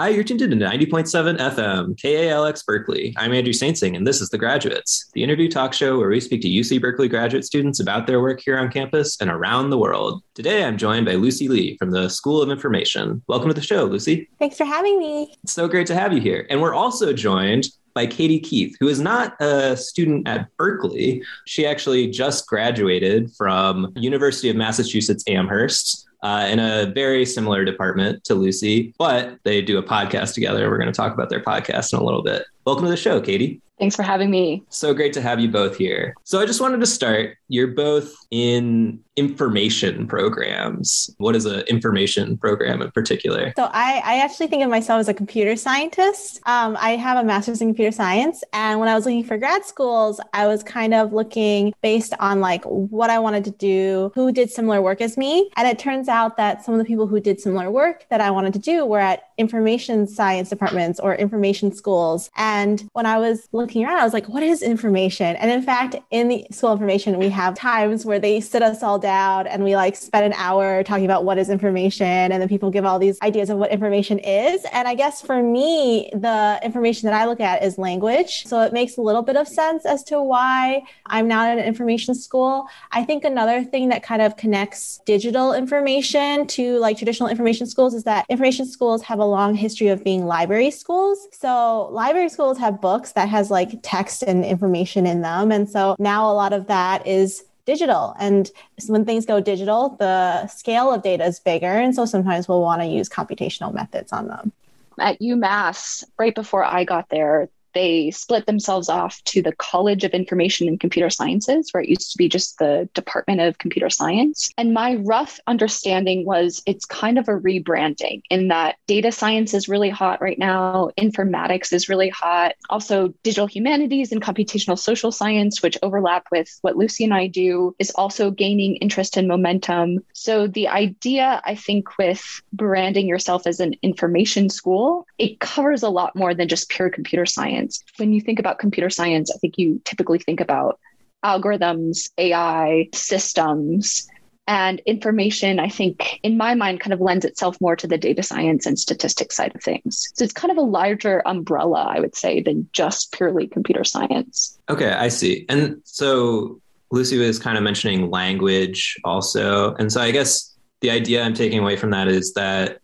Hi, you're tuned to 90.7 FM, KALX Berkeley. I'm Andrew Saintsing, and this is The Graduates, the interview talk show where we speak to UC Berkeley graduate students about their work here on campus and around the world. Today, I'm joined by Lucy Li from the School of Information. Welcome to the show, Lucy. Thanks for having me. It's so great to have you here. And we're also joined by Katie Keith, who is not a student at Berkeley. She actually just graduated from University of Massachusetts Amherst uh, in a very similar department to Lucy, but they do a podcast together. We're going to talk about their podcast in a little bit. Welcome to the show, Katie. Thanks for having me. So great to have you both here. So I just wanted to start. You're both in information programs. What is an information program in particular? So I, I actually think of myself as a computer scientist. Um, I have a master's in computer science. And when I was looking for grad schools, I was kind of looking based on like what I wanted to do, who did similar work as me. And it turns out that some of the people who did similar work that I wanted to do were at information science departments or information schools. And when I was looking around, I was like, what is information? And in fact, in the school information, we have times where they sit us all down and we like spend an hour talking about what is information. And then people give all these ideas of what information is. And I guess for me, the information that I look at is language. So it makes a little bit of sense as to why I'm not at an information school. I think another thing that kind of connects digital information to like traditional information schools is that information schools have a long history of being library schools. So library schools have books that has like text and information in them. And so now a lot of that is digital. And when things go digital, the scale of data is bigger. And so sometimes we'll want to use computational methods on them. At UMass, right before I got there, they split themselves off to the College of Information and Computer Sciences, where it used to be just the Department of Computer Science. And my rough understanding was it's kind of a rebranding in that data science is really hot right now, informatics is really hot, also digital humanities and computational social science, which overlap with what Lucy and I do, is also gaining interest and momentum. So the idea, I think, with branding yourself as an information school, it covers a lot more than just pure computer science science. When you think about computer science, I think you typically think about algorithms, AI, systems, and information, I think, in my mind, kind of lends itself more to the data science and statistics side of things. So it's kind of a larger umbrella, I would say, than just purely computer science. Okay, I see. And so Lucy was kind of mentioning language also. And so I guess the idea I'm taking away from that is that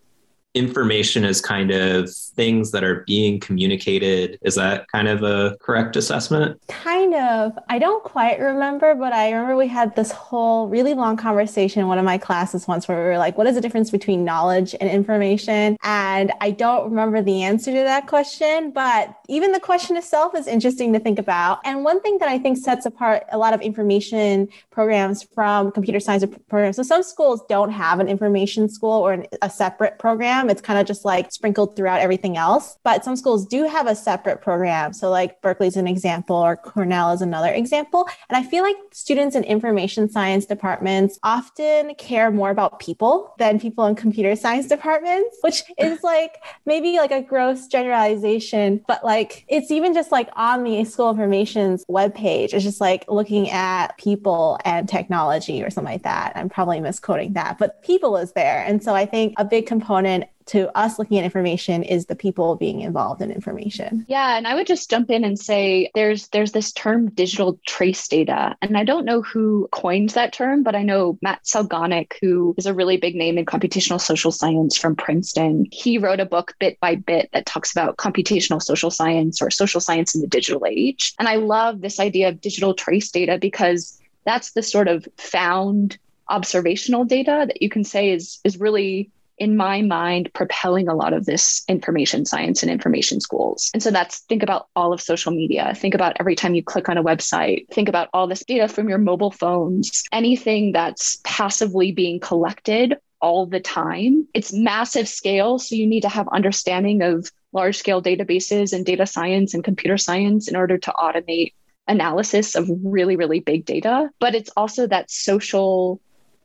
information is kind of things that are being communicated. Is that kind of a correct assessment? Kind of. I don't quite remember, but I remember we had this whole really long conversation in one of my classes once where we were like, what is the difference between knowledge and information? And I don't remember the answer to that question, but even the question itself is interesting to think about. And one thing that I think sets apart a lot of information programs from computer science programs. So some schools don't have an information school or an, a separate program. It's kind of just like sprinkled throughout everything else. But some schools do have a separate program. So like Berkeley's an example or Cornell is another example. And I feel like students in information science departments often care more about people than people in computer science departments, which is like maybe like a gross generalization, but like it's even just like on the school of information's webpage. It's just like looking at people and technology or something like that. I'm probably misquoting that, but people is there. And so I think a big component to us looking at information is the people being involved in information. Yeah, and I would just jump in and say there's there's this term digital trace data, and I don't know who coined that term, but I know Matt Salganik, who is a really big name in computational social science from Princeton. He wrote a book bit by bit that talks about computational social science or social science in the digital age. And I love this idea of digital trace data because that's the sort of found observational data that you can say is is really in my mind, propelling a lot of this information science and information schools. And so that's think about all of social media. Think about every time you click on a website. Think about all this data from your mobile phones, anything that's passively being collected all the time. It's massive scale. So you need to have understanding of large scale databases and data science and computer science in order to automate analysis of really, really big data. But it's also that social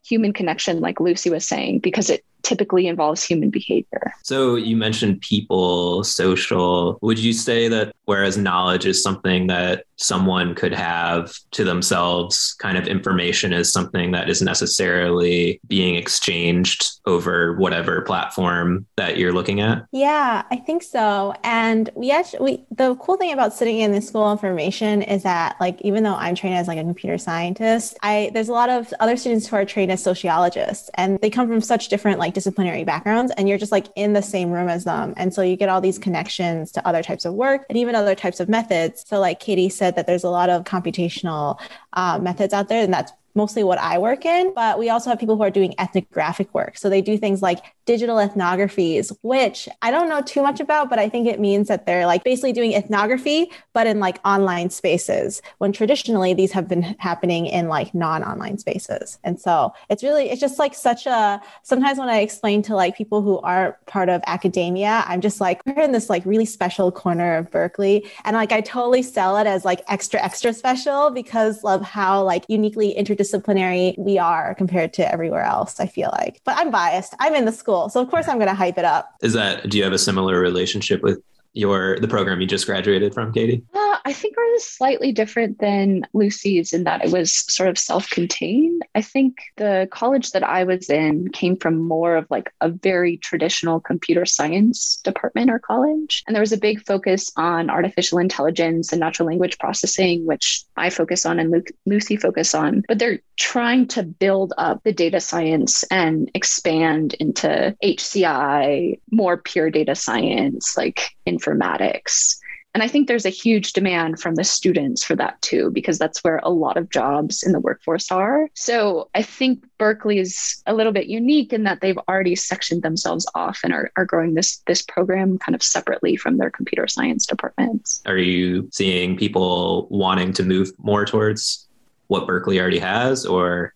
human connection, like Lucy was saying, because it typically involves human behavior. So you mentioned people, social. Would you say that whereas knowledge is something that someone could have to themselves kind of information is something that is necessarily being exchanged over whatever platform that you're looking at yeah i think so and we actually we, the cool thing about sitting in the school of information is that like even though i'm trained as like a computer scientist i there's a lot of other students who are trained as sociologists and they come from such different like disciplinary backgrounds and you're just like in the same room as them. And so you get all these connections to other types of work and even other types of methods. So like katie said that there's a lot of computational uh, methods out there, and that's mostly what I work in, but we also have people who are doing ethnographic work. So they do things like digital ethnographies, which I don't know too much about, but I think it means that they're like basically doing ethnography, but in like online spaces when traditionally these have been happening in like non online spaces. And so it's really, it's just like such a, sometimes when I explain to like people who aren't part of academia, I'm just like, we're in this like really special corner of Berkeley. And like I totally sell it as like extra, extra special because of how like uniquely inter interdisciplinary we are compared to everywhere else, I feel like. But I'm biased. I'm in the school. So of course I'm going to hype it up. Is that, do you have a similar relationship with your the program you just graduated from, Katie? Uh, I think ours slightly different than Lucy's in that it was sort of self-contained. I think the college that I was in came from more of like a very traditional computer science department or college, and there was a big focus on artificial intelligence and natural language processing, which I focus on and Lucy focus on. But they're trying to build up the data science and expand into HCI, more pure data science, like informatics. And I think there's a huge demand from the students for that too, because that's where a lot of jobs in the workforce are. So I think Berkeley is a little bit unique in that they've already sectioned themselves off and are, are growing this this program kind of separately from their computer science departments. Are you seeing people wanting to move more towards what Berkeley already has, or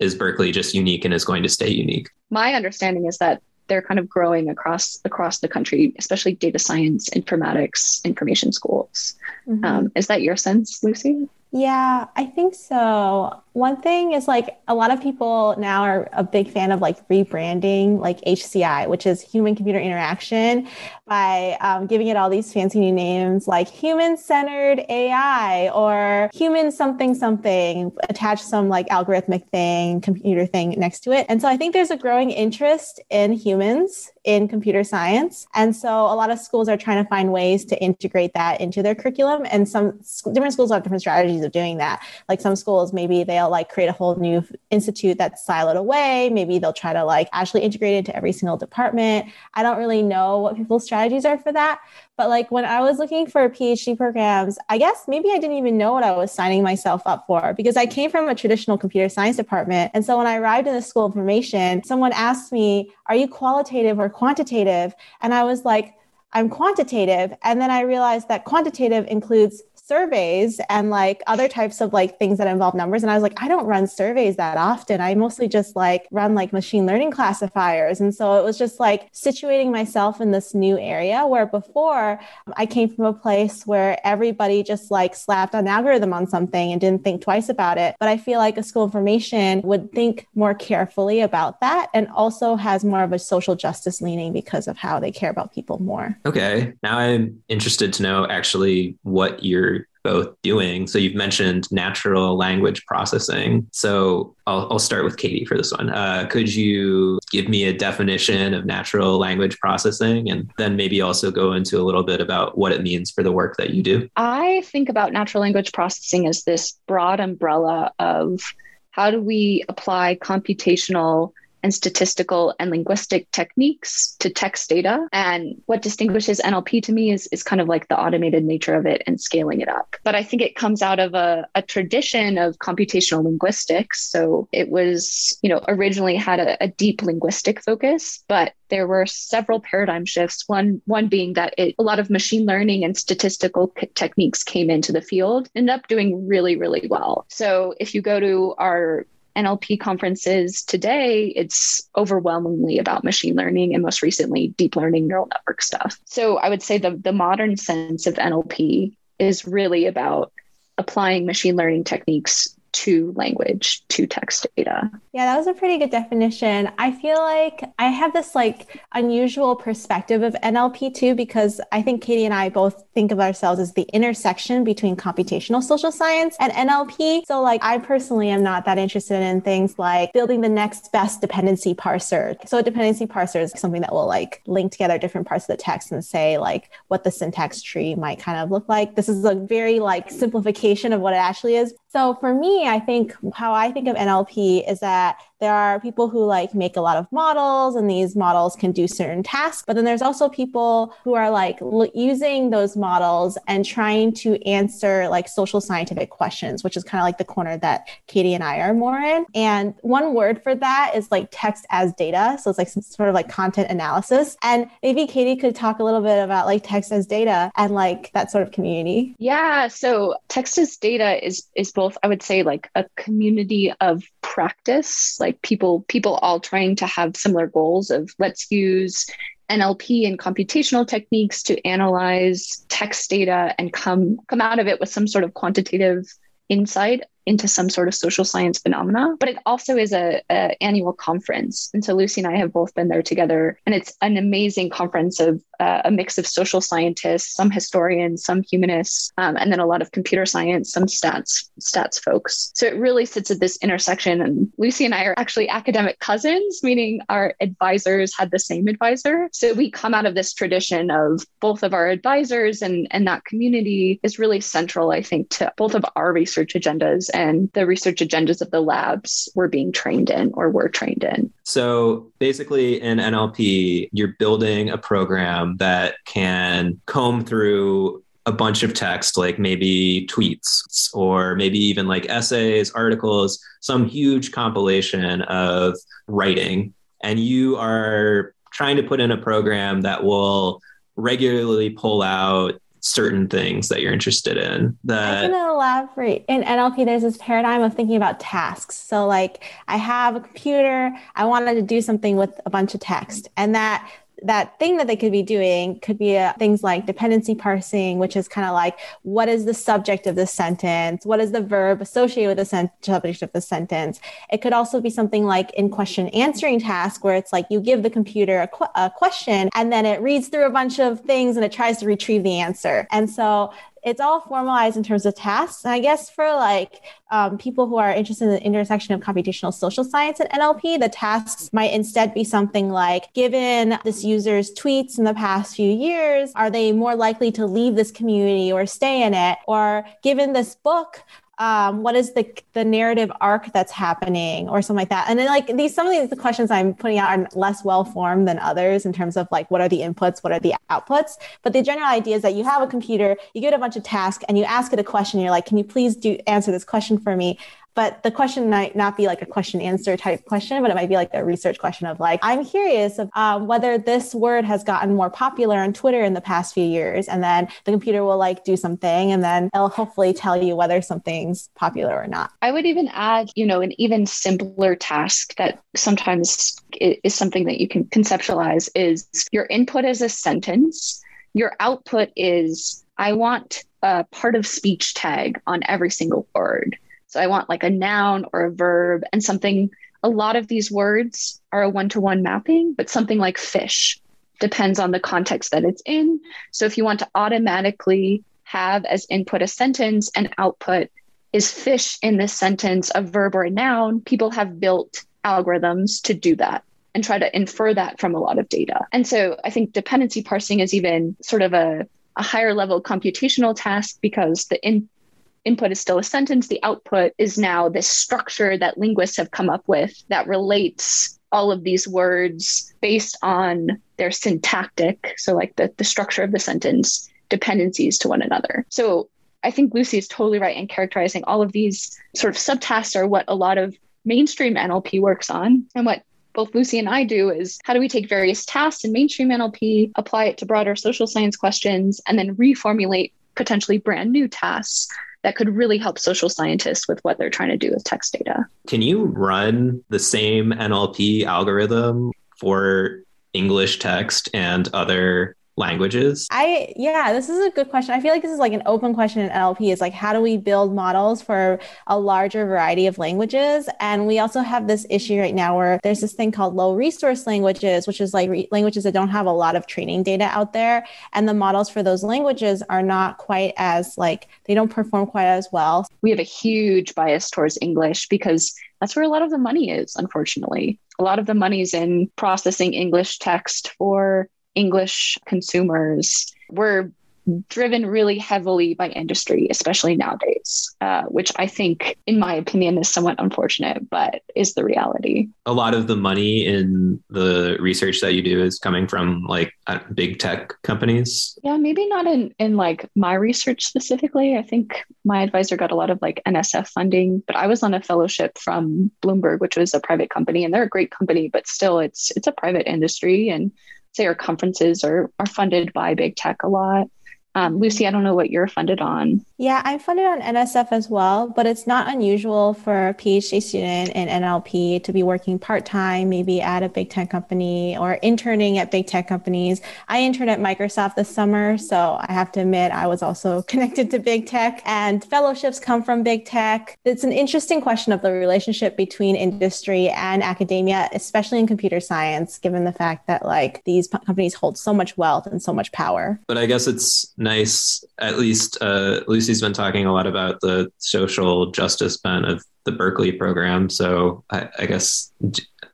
is Berkeley just unique and is going to stay unique? My understanding is that they're kind of growing across across the country, especially data science, informatics, information schools. Mm-hmm. Um, is that your sense, Lucy? Yeah, I think so. One thing is like a lot of people now are a big fan of like rebranding like HCI, which is human computer interaction, by um, giving it all these fancy new names like human centered AI or human something something, attach some like algorithmic thing, computer thing next to it. And so I think there's a growing interest in humans in computer science. And so a lot of schools are trying to find ways to integrate that into their curriculum. And some different schools have different strategies of doing that. Like some schools, maybe they'll like create a whole new institute that's siloed away. Maybe they'll try to like actually integrate it into every single department. I don't really know what people's strategies are for that. But like when I was looking for PhD programs, I guess maybe I didn't even know what I was signing myself up for because I came from a traditional computer science department. And so when I arrived in the school of information, someone asked me, Are you qualitative or quantitative? And I was like, I'm quantitative. And then I realized that quantitative includes surveys and like other types of like things that involve numbers. And I was like, I don't run surveys that often. I mostly just like run like machine learning classifiers. And so it was just like situating myself in this new area where before um, I came from a place where everybody just like slapped an algorithm on something and didn't think twice about it. But I feel like a school information would think more carefully about that and also has more of a social justice leaning because of how they care about people more. Okay. Now I'm interested to know actually what your both doing. So you've mentioned natural language processing. So I'll, I'll start with Katie for this one. Uh, could you give me a definition of natural language processing and then maybe also go into a little bit about what it means for the work that you do? I think about natural language processing as this broad umbrella of how do we apply computational and statistical and linguistic techniques to text data. And what distinguishes NLP to me is, is kind of like the automated nature of it and scaling it up. But I think it comes out of a, a tradition of computational linguistics. So it was, you know, originally had a, a deep linguistic focus, but there were several paradigm shifts. One one being that it, a lot of machine learning and statistical c- techniques came into the field, ended up doing really really well. So if you go to our NLP conferences today, it's overwhelmingly about machine learning and most recently deep learning neural network stuff. So I would say the, the modern sense of NLP is really about applying machine learning techniques to language, to text data. Yeah, that was a pretty good definition. I feel like I have this like unusual perspective of NLP too, because I think Katie and I both think of ourselves as the intersection between computational social science and NLP. So, like, I personally am not that interested in things like building the next best dependency parser. So, a dependency parser is something that will like link together different parts of the text and say like what the syntax tree might kind of look like. This is a very like simplification of what it actually is. So for me, I think how I think of NLP is that there are people who like make a lot of models and these models can do certain tasks, but then there's also people who are like l- using those models and trying to answer like social scientific questions, which is kind of like the corner that Katie and I are more in. And one word for that is like text as data. So it's like some sort of like content analysis. And maybe Katie could talk a little bit about like text as data and like that sort of community. Yeah. So text as data is is both i would say like a community of practice like people people all trying to have similar goals of let's use NLP and computational techniques to analyze text data and come come out of it with some sort of quantitative insight into some sort of social science phenomena but it also is a, a, annual conference. And so lucy and i have both been there together and it's an amazing conference of uh, a mix of social scientists some historians some humanists um, and then a lot of computer science some stats stats folks. So it really sits at this intersection and lucy and i are actually academic cousins meaning our advisors had the same advisor. So we come out of this tradition of both of our advisors and and that community is really central i think to both of our research agendas and the research agendas of the labs we're being trained in or were trained in. So basically, in NLP, you're building a program that can comb through a bunch of text, like maybe tweets or maybe even like essays, articles, some huge compilation of writing. And you are trying to put in a program that will regularly pull out certain things that you're interested in that going to elaborate in nlp there's this paradigm of thinking about tasks. So like i have a computer i wanted to do something with a bunch of text and that that thing that they could be doing could be uh, things like dependency parsing, which is kind of like what is the subject of the sentence? What is the verb associated with the sen- subject of the sentence? It could also be something like in question answering task, where it's like you give the computer a, qu- a question and then it reads through a bunch of things and it tries to retrieve the answer. And so it's all formalized in terms of tasks. And I guess for like um, people who are interested in the intersection of computational social science and NLP, the tasks might instead be something like given this user's tweets in the past few years, are they more likely to leave this community or stay in it? Or given this book, um, what is the the narrative arc that's happening or something like that. And then like these some of these the questions i'm putting out are less well formed than others in terms of like what are the inputs what are the outputs. But the general idea is that you have a computer you get a bunch of tasks and you ask it a question you're like can you please do answer this question for me but the question might not be like a question answer type question, but it might be like a research question of like, I'm curious of um, whether this word has gotten more popular on Twitter in the past few years. And then the computer will like do something and then it'll hopefully tell you whether something's popular or not. I would even add, you know, an even simpler task that sometimes is something that you can conceptualize is your input is a sentence, your output is, I want a part of speech tag on every single word. So I want like a noun or a verb and something. A lot of these words are a one to one mapping, but something like fish depends on the context that it's in. So if you want to automatically have as input a sentence and output is fish in this sentence a verb or a noun, people have built algorithms to do that and try to infer that from a lot of data. And so I think dependency parsing is even sort of a, a higher level computational task because the in, input is still a sentence. The output is now this structure that linguists have come up with that relates all of these words based on their syntactic, so like the, the structure of the sentence, dependencies to one another. So I think Lucy is totally right in characterizing all of these sort of subtasks are what a lot of mainstream NLP works on. And what both Lucy and I do is how do we take various tasks in mainstream NLP, apply it to broader social science questions, and then reformulate potentially brand new tasks that could really help social scientists with what they're trying to do with text data. Can you run the same NLP algorithm for English text and other languages? I yeah, this is a good question. I feel like this is like an open question in NLP is like how do we build models for a larger variety of languages? And we also have this issue right now where there's this thing called low resource languages, which is like re- languages that don't have a lot of training data out there and the models for those languages are not quite as like they don't perform quite as well. We have a huge bias towards English because that's where a lot of the money is, unfortunately. A lot of the money is in processing English text for English consumers. We're driven really heavily by industry, especially nowadays, uh, which I think, in my opinion, is somewhat unfortunate, but is the reality. A lot of the money in the research that you do is coming from like uh, big tech companies. Yeah, maybe not in in like my research specifically. I think my advisor got a lot of like NSF funding, but I was on a fellowship from Bloomberg, which was a private company, and they're a great company, but still, it's it's a private industry and say our conferences are, are funded by big tech a lot. Um, Lucy, I don't know what you're funded on. Yeah, I'm funded on NSF as well, but it's not unusual for a PhD student in NLP to be working part time, maybe at a big tech company or interning at big tech companies. I interned at Microsoft this summer, so I have to admit I was also connected to big tech, and fellowships come from big tech. It's an interesting question of the relationship between industry and academia, especially in computer science, given the fact that like these companies hold so much wealth and so much power. But I guess it's nice, at least uh, Lucy's been talking a lot about the social justice bent of the Berkeley program. So I, I guess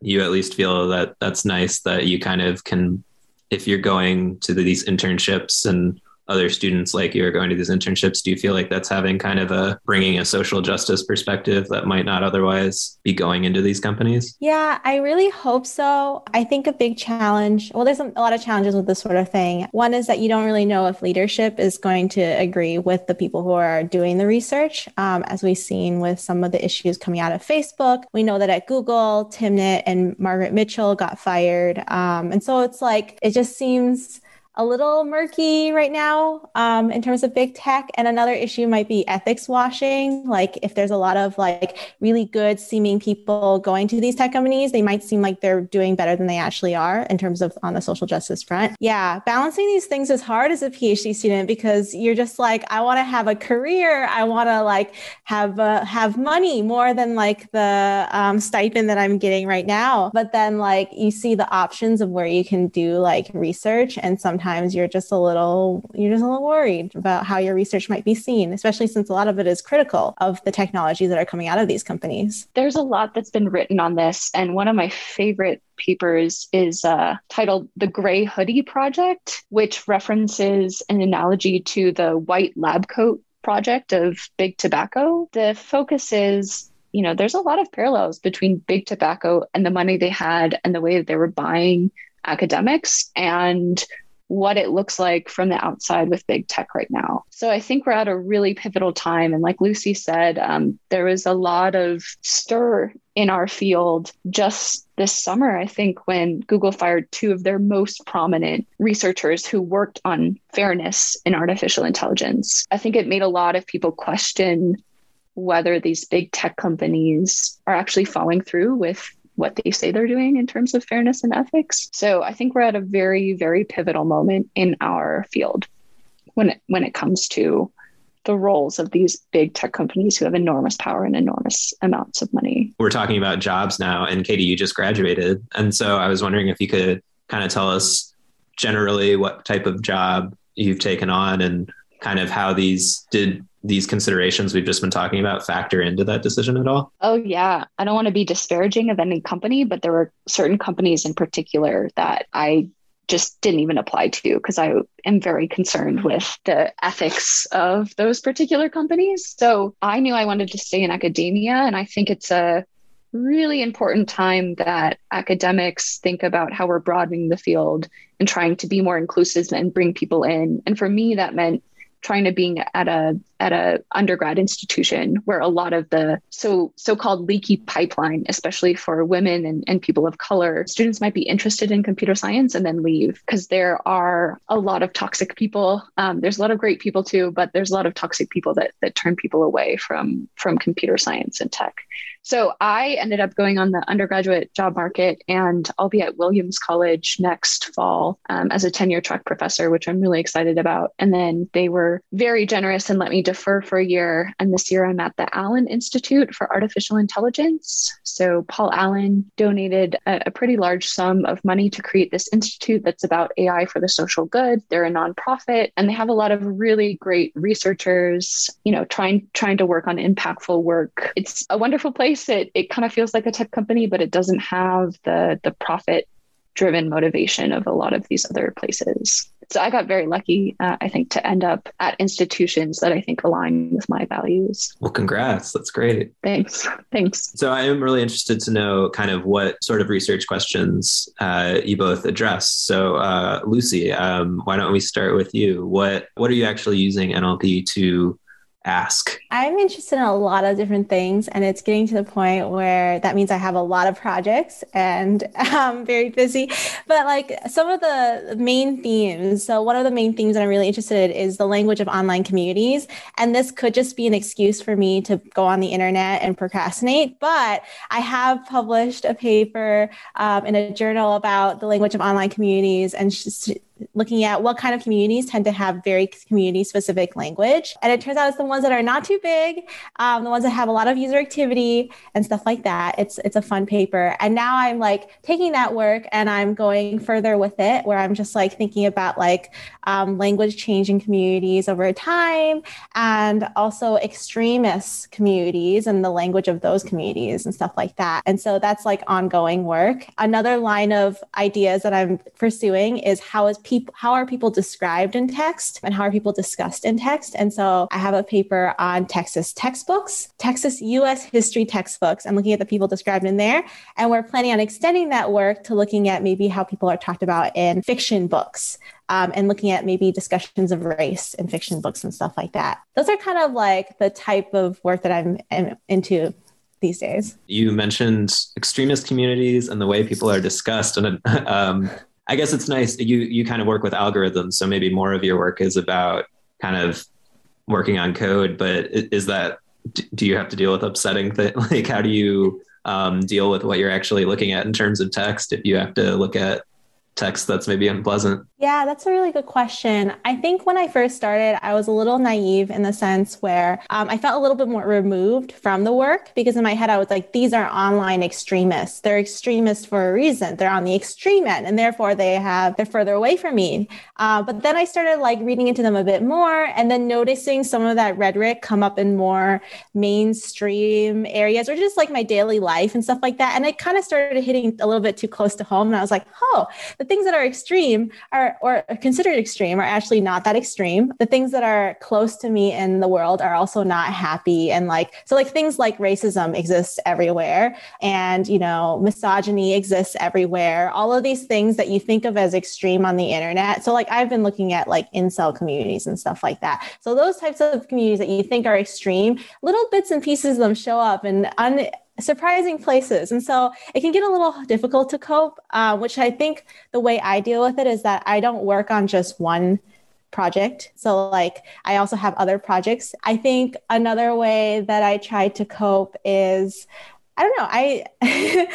you at least feel that that's nice that you kind of can, if you're going to these internships and other students like you are going to these internships do you feel like that's having kind of a bringing a social justice perspective that might not otherwise be going into these companies? Yeah i really hope so. I think a big challenge well there's a lot of challenges with this sort of thing. One is that you don't really know if leadership is going to agree with the people who are doing the research um, as we've seen with some of the issues coming out of facebook. We know that at google timnit and margaret mitchell got fired. Um, and so it's like it just seems a little murky right now um, in terms of big tech. And another issue might be ethics washing. Like if there's a lot of like really good seeming people going to these tech companies, they might seem like they're doing better than they actually are in terms of on the social justice front. Yeah, balancing these things is hard as a PhD student because you're just like, I want to have a career. I want to like have uh, have money more than like the um, stipend that I'm getting right now. But then like you see the options of where you can do like research and some sometimes you're just a little you're just a little worried about how your research might be seen especially since a lot of it is critical of the technologies that are coming out of these companies. There's a lot that's been written on this and one of my favorite papers is uh, titled the gray hoodie project which references an analogy to the white lab coat project of big tobacco. The focus is you know there's a lot of parallels between big tobacco and the money they had and the way that they were buying academics and what it looks like from the outside with big tech right now. So I think we're at a really pivotal time. And like Lucy said, um, there was a lot of stir in our field just this summer, I think, when Google fired two of their most prominent researchers who worked on fairness in artificial intelligence. I think it made a lot of people question whether these big tech companies are actually following through with what they say they're doing in terms of fairness and ethics. So I think we're at a very, very pivotal moment in our field when it, when it comes to the roles of these big tech companies who have enormous power and enormous amounts of money. We're talking about jobs now, and Katie, you just graduated. And so I was wondering if you could kind of tell us generally what type of job you've taken on and kind of how these did these considerations we've just been talking about factor into that decision at all? Oh, yeah. I don't want to be disparaging of any company, but there were certain companies in particular that I just didn't even apply to because I am very concerned with the ethics of those particular companies. So I knew I wanted to stay in academia. And I think it's a really important time that academics think about how we're broadening the field and trying to be more inclusive and bring people in. And for me, that meant trying to being at a at a undergrad institution where a lot of the so so-called leaky pipeline especially for women and, and people of color students might be interested in computer science and then leave because there are a lot of toxic people. Um, there's a lot of great people too but there's a lot of toxic people that that turn people away from from computer science and tech So I ended up going on the undergraduate job market and I'll be at Williams College next fall um, as a tenure track professor, which I'm really excited about. And then they were very generous and let me defer for a year. And this year I'm at the Allen Institute for Artificial Intelligence. So Paul Allen donated a, a pretty large sum of money to create this institute that's about AI for the social good. They're a nonprofit and they have a lot of really great researchers, you know, trying trying to work on impactful work. It's a wonderful place. It it kind of feels like a tech company, but it doesn't have the the profit driven motivation of a lot of these other places. So I got very lucky, uh, I think, to end up at institutions that I think align with my values. Well, congrats. That's great. Thanks. Thanks. So I am really interested to know kind of what sort of research questions uh, you both address. So uh, Lucy, um, why don't we start with you? What what are you actually using NLP to ask? I'm interested in a lot of different things, and it's getting to the point where that means I have a lot of projects and I'm very busy. But like some of the main themes, so one of the main themes that I'm really interested in is the language of online communities. And this could just be an excuse for me to go on the internet and procrastinate. But I have published a paper um, in a journal about the language of online communities and just looking at what kind of communities tend to have very community specific language. And it turns out it's the ones that are not too big, um, the ones that have a lot of user activity and stuff like that. It's it's a fun paper. And now I'm like taking that work and I'm going further with it, where I'm just like thinking about like um, language changing communities over time and also extremist communities and the language of those communities and stuff like that. And so that's like ongoing work. Another line of ideas that I'm pursuing is how is people how are people described in text and how are people discussed in text and so i have a paper on texas textbooks texas us history textbooks i'm looking at the people described in there and we're planning on extending that work to looking at maybe how people are talked about in fiction books um, and looking at maybe discussions of race in fiction books and stuff like that those are kind of like the type of work that i'm into these days. You mentioned extremist communities and the way people are discussed. And um, I guess it's nice you you kind of work with algorithms, so maybe more of your work is about kind of working on code. But is that do you have to deal with upsetting things? Like, how do you um, deal with what you're actually looking at in terms of text if you have to look at text that's maybe unpleasant? Yeah, that's a really good question. I think when I first started, I was a little naive in the sense where um, I felt a little bit more removed from the work because in my head, I was like, these are online extremists. They're extremists for a reason. They're on the extreme end, and therefore they have they're further away from me. Uh, but then I started like reading into them a bit more, and then noticing some of that rhetoric come up in more mainstream areas or just like my daily life and stuff like that. And it kind of started hitting a little bit too close to home, and I was like, oh, the things that are extreme are or considered extreme are actually not that extreme. The things that are close to me in the world are also not happy. And like, so like things like racism exists everywhere and, you know, misogyny exists everywhere. All of these things that you think of as extreme on the internet. So like I've been looking at like incel communities and stuff like that. So those types of communities that you think are extreme, little bits and pieces of them show up and un- surprising places. And so it can get a little difficult to cope, uh, which I think the way I deal with it is that I don't work on just one project. So like I also have other projects. I think another way that I try to cope is I don't know. I,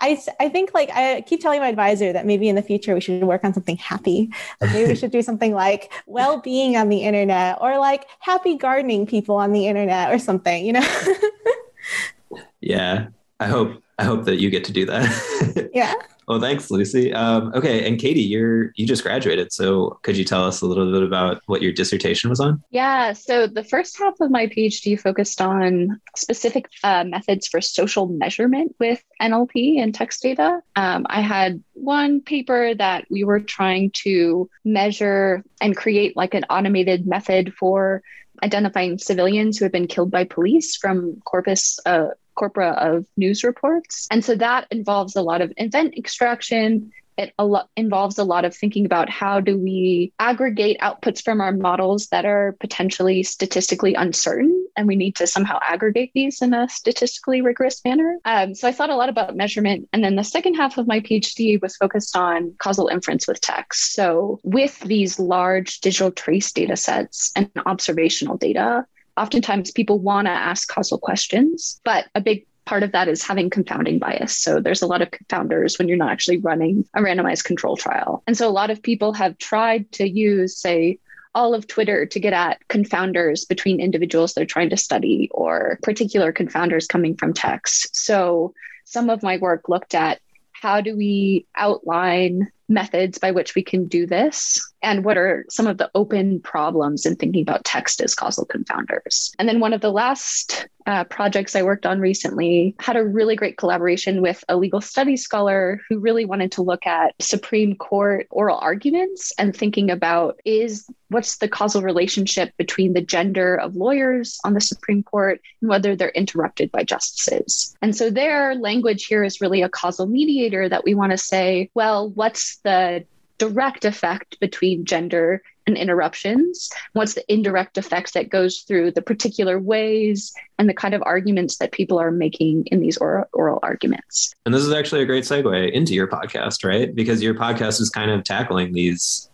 I, I think like I keep telling my advisor that maybe in the future we should work on something happy. Like maybe we should do something like well-being on the internet or like happy gardening people on the internet or something, you know? yeah, I hope I hope that you get to do that. yeah. well, thanks, Lucy. Um, okay, and Katie, you're you just graduated, so could you tell us a little bit about what your dissertation was on? Yeah, so the first half of my PhD focused on specific uh, methods for social measurement with NLP and text data. Um, I had one paper that we were trying to measure and create like an automated method for identifying civilians who had been killed by police from corpus uh, corpora of news reports. And so that involves a lot of event extraction. It a lot involves a lot of thinking about how do we aggregate outputs from our models that are potentially statistically uncertain, and we need to somehow aggregate these in a statistically rigorous manner. Um, so I thought a lot about measurement, and then the second half of my PhD was focused on causal inference with text. So with these large digital trace data sets and observational data, oftentimes people want to ask causal questions, but a big part of that is having confounding bias. So there's a lot of confounders when you're not actually running a randomized control trial. And so a lot of people have tried to use, say, all of Twitter to get at confounders between individuals they're trying to study or particular confounders coming from text. So some of my work looked at how do we outline methods by which we can do this? And what are some of the open problems in thinking about text as causal confounders? And then one of the last uh, projects i worked on recently had a really great collaboration with a legal studies scholar who really wanted to look at supreme court oral arguments and thinking about is what's the causal relationship between the gender of lawyers on the supreme court and whether they're interrupted by justices? And so their language here is really a causal mediator that we want to say well what's the direct effect between gender and interruptions? What's the indirect effects that goes through the particular ways and the kind of arguments that people are making in these oral, oral arguments? And this is actually a great segue into your podcast, right? Because your podcast is kind of tackling these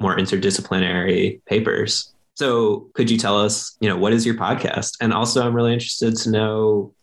more interdisciplinary papers. So, could you tell us, you know, what is your podcast? And also, I'm really interested to know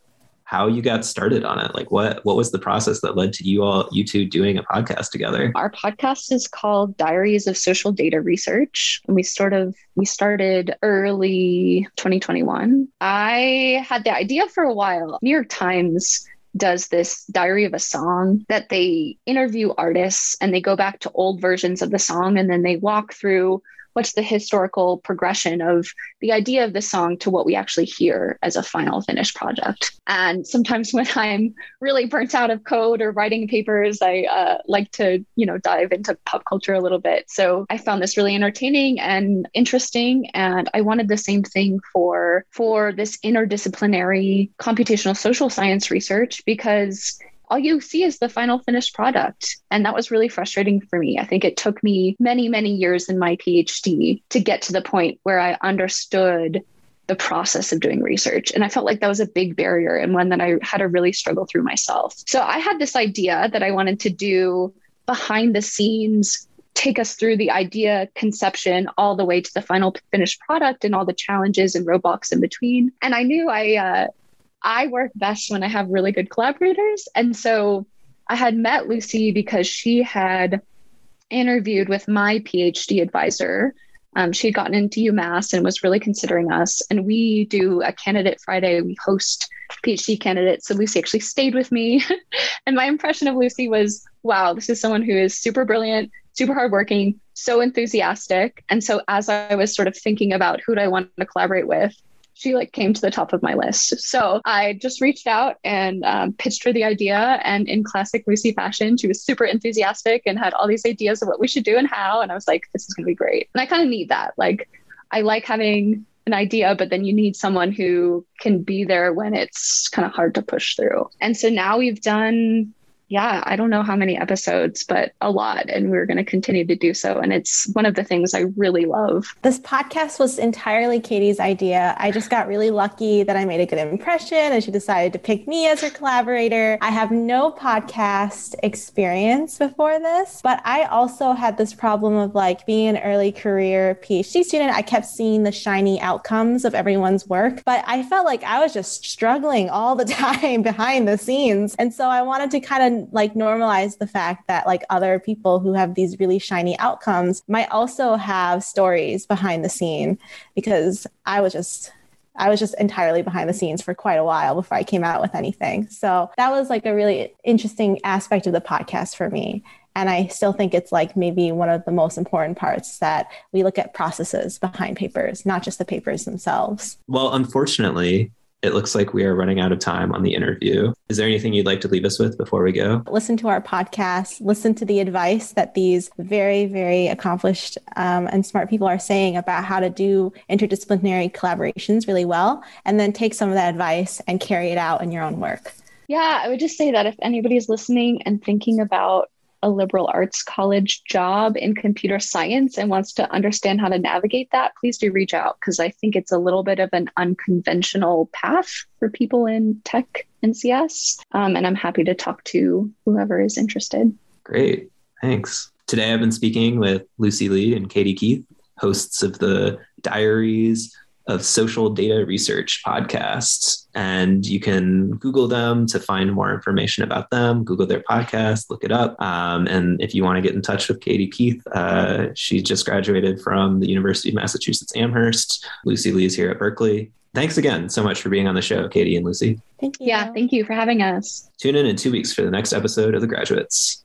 how you got started on it. Like what what was the process that led to you all you two doing a podcast together? Our podcast is called Diaries of Social Data Research. And we sort of we started early 2021. I had the idea for a while. New York Times does this diary of a song that they interview artists and they go back to old versions of the song and then they walk through what's the historical progression of the idea of the song to what we actually hear as a final finished project. And sometimes when I'm really burnt out of code or writing papers, I uh, like to, you know, dive into pop culture a little bit. So I found this really entertaining and interesting, and I wanted the same thing for for this interdisciplinary computational social science research because all you see is the final finished product. And that was really frustrating for me. I think it took me many, many years in my PhD to get to the point where I understood the process of doing research. And I felt like that was a big barrier and one that I had to really struggle through myself. So I had this idea that I wanted to do behind the scenes take us through the idea conception all the way to the final finished product and all the challenges and roadblocks in between. And I knew I uh, I work best when I have really good collaborators. And so I had met Lucy because she had interviewed with my PhD advisor. Um, she had gotten into UMass and was really considering us. And we do a candidate Friday. We host PhD candidates. So Lucy actually stayed with me. and my impression of Lucy was wow, this is someone who is super brilliant, super hardworking, so enthusiastic. And so as I was sort of thinking about who do I want to collaborate with, she like came to the top of my list. So I just reached out and um, pitched her the idea. And in classic Lucy fashion, she was super enthusiastic and had all these ideas of what we should do and how. And I was like, this is going to be great. And I kind of need that. Like, I like having an idea, but then you need someone who can be there when it's kind of hard to push through. And so now we've done yeah, I don't know how many episodes, but a lot. And we're going to continue to do so. And it's one of the things I really love. This podcast was entirely Katie's idea. I just got really lucky that I made a good impression and she decided to pick me as her collaborator. I have no podcast experience before this, but I also had this problem of like being an early career PhD student. I kept seeing the shiny outcomes of everyone's work, but I felt like I was just struggling all the time behind the scenes. And so I wanted to kind of like normalize the fact that like other people who have these really shiny outcomes might also have stories behind the scene because I was just I was just entirely behind the scenes for quite a while before I came out with anything. So that was like a really interesting aspect of the podcast for me. And I still think it's like maybe one of the most important parts that we look at processes behind papers, not just the papers themselves. Well, unfortunately, it looks like we are running out of time on the interview. Is there anything you'd like to leave us with before we go? Listen to our podcast, listen to the advice that these very, very accomplished um, and smart people are saying about how to do interdisciplinary collaborations really well, and then take some of that advice and carry it out in your own work. Yeah, I would just say that if anybody's listening and thinking about a liberal arts college job in computer science and wants to understand how to navigate that, please do reach out because I think it's a little bit of an unconventional path for people in tech and CS. Um, and I'm happy to talk to whoever is interested. Great. Thanks. Today I've been speaking with Lucy Li and Katie Keith, hosts of the Diaries of social data research podcasts. And you can Google them to find more information about them, Google their podcast, look it up. Um, and if you want to get in touch with Katie Keith, uh, she just graduated from the University of Massachusetts Amherst. Lucy Li is here at Berkeley. Thanks again so much for being on the show, Katie and Lucy. Thank you. Yeah, thank you for having us. Tune in in two weeks for the next episode of The Graduates.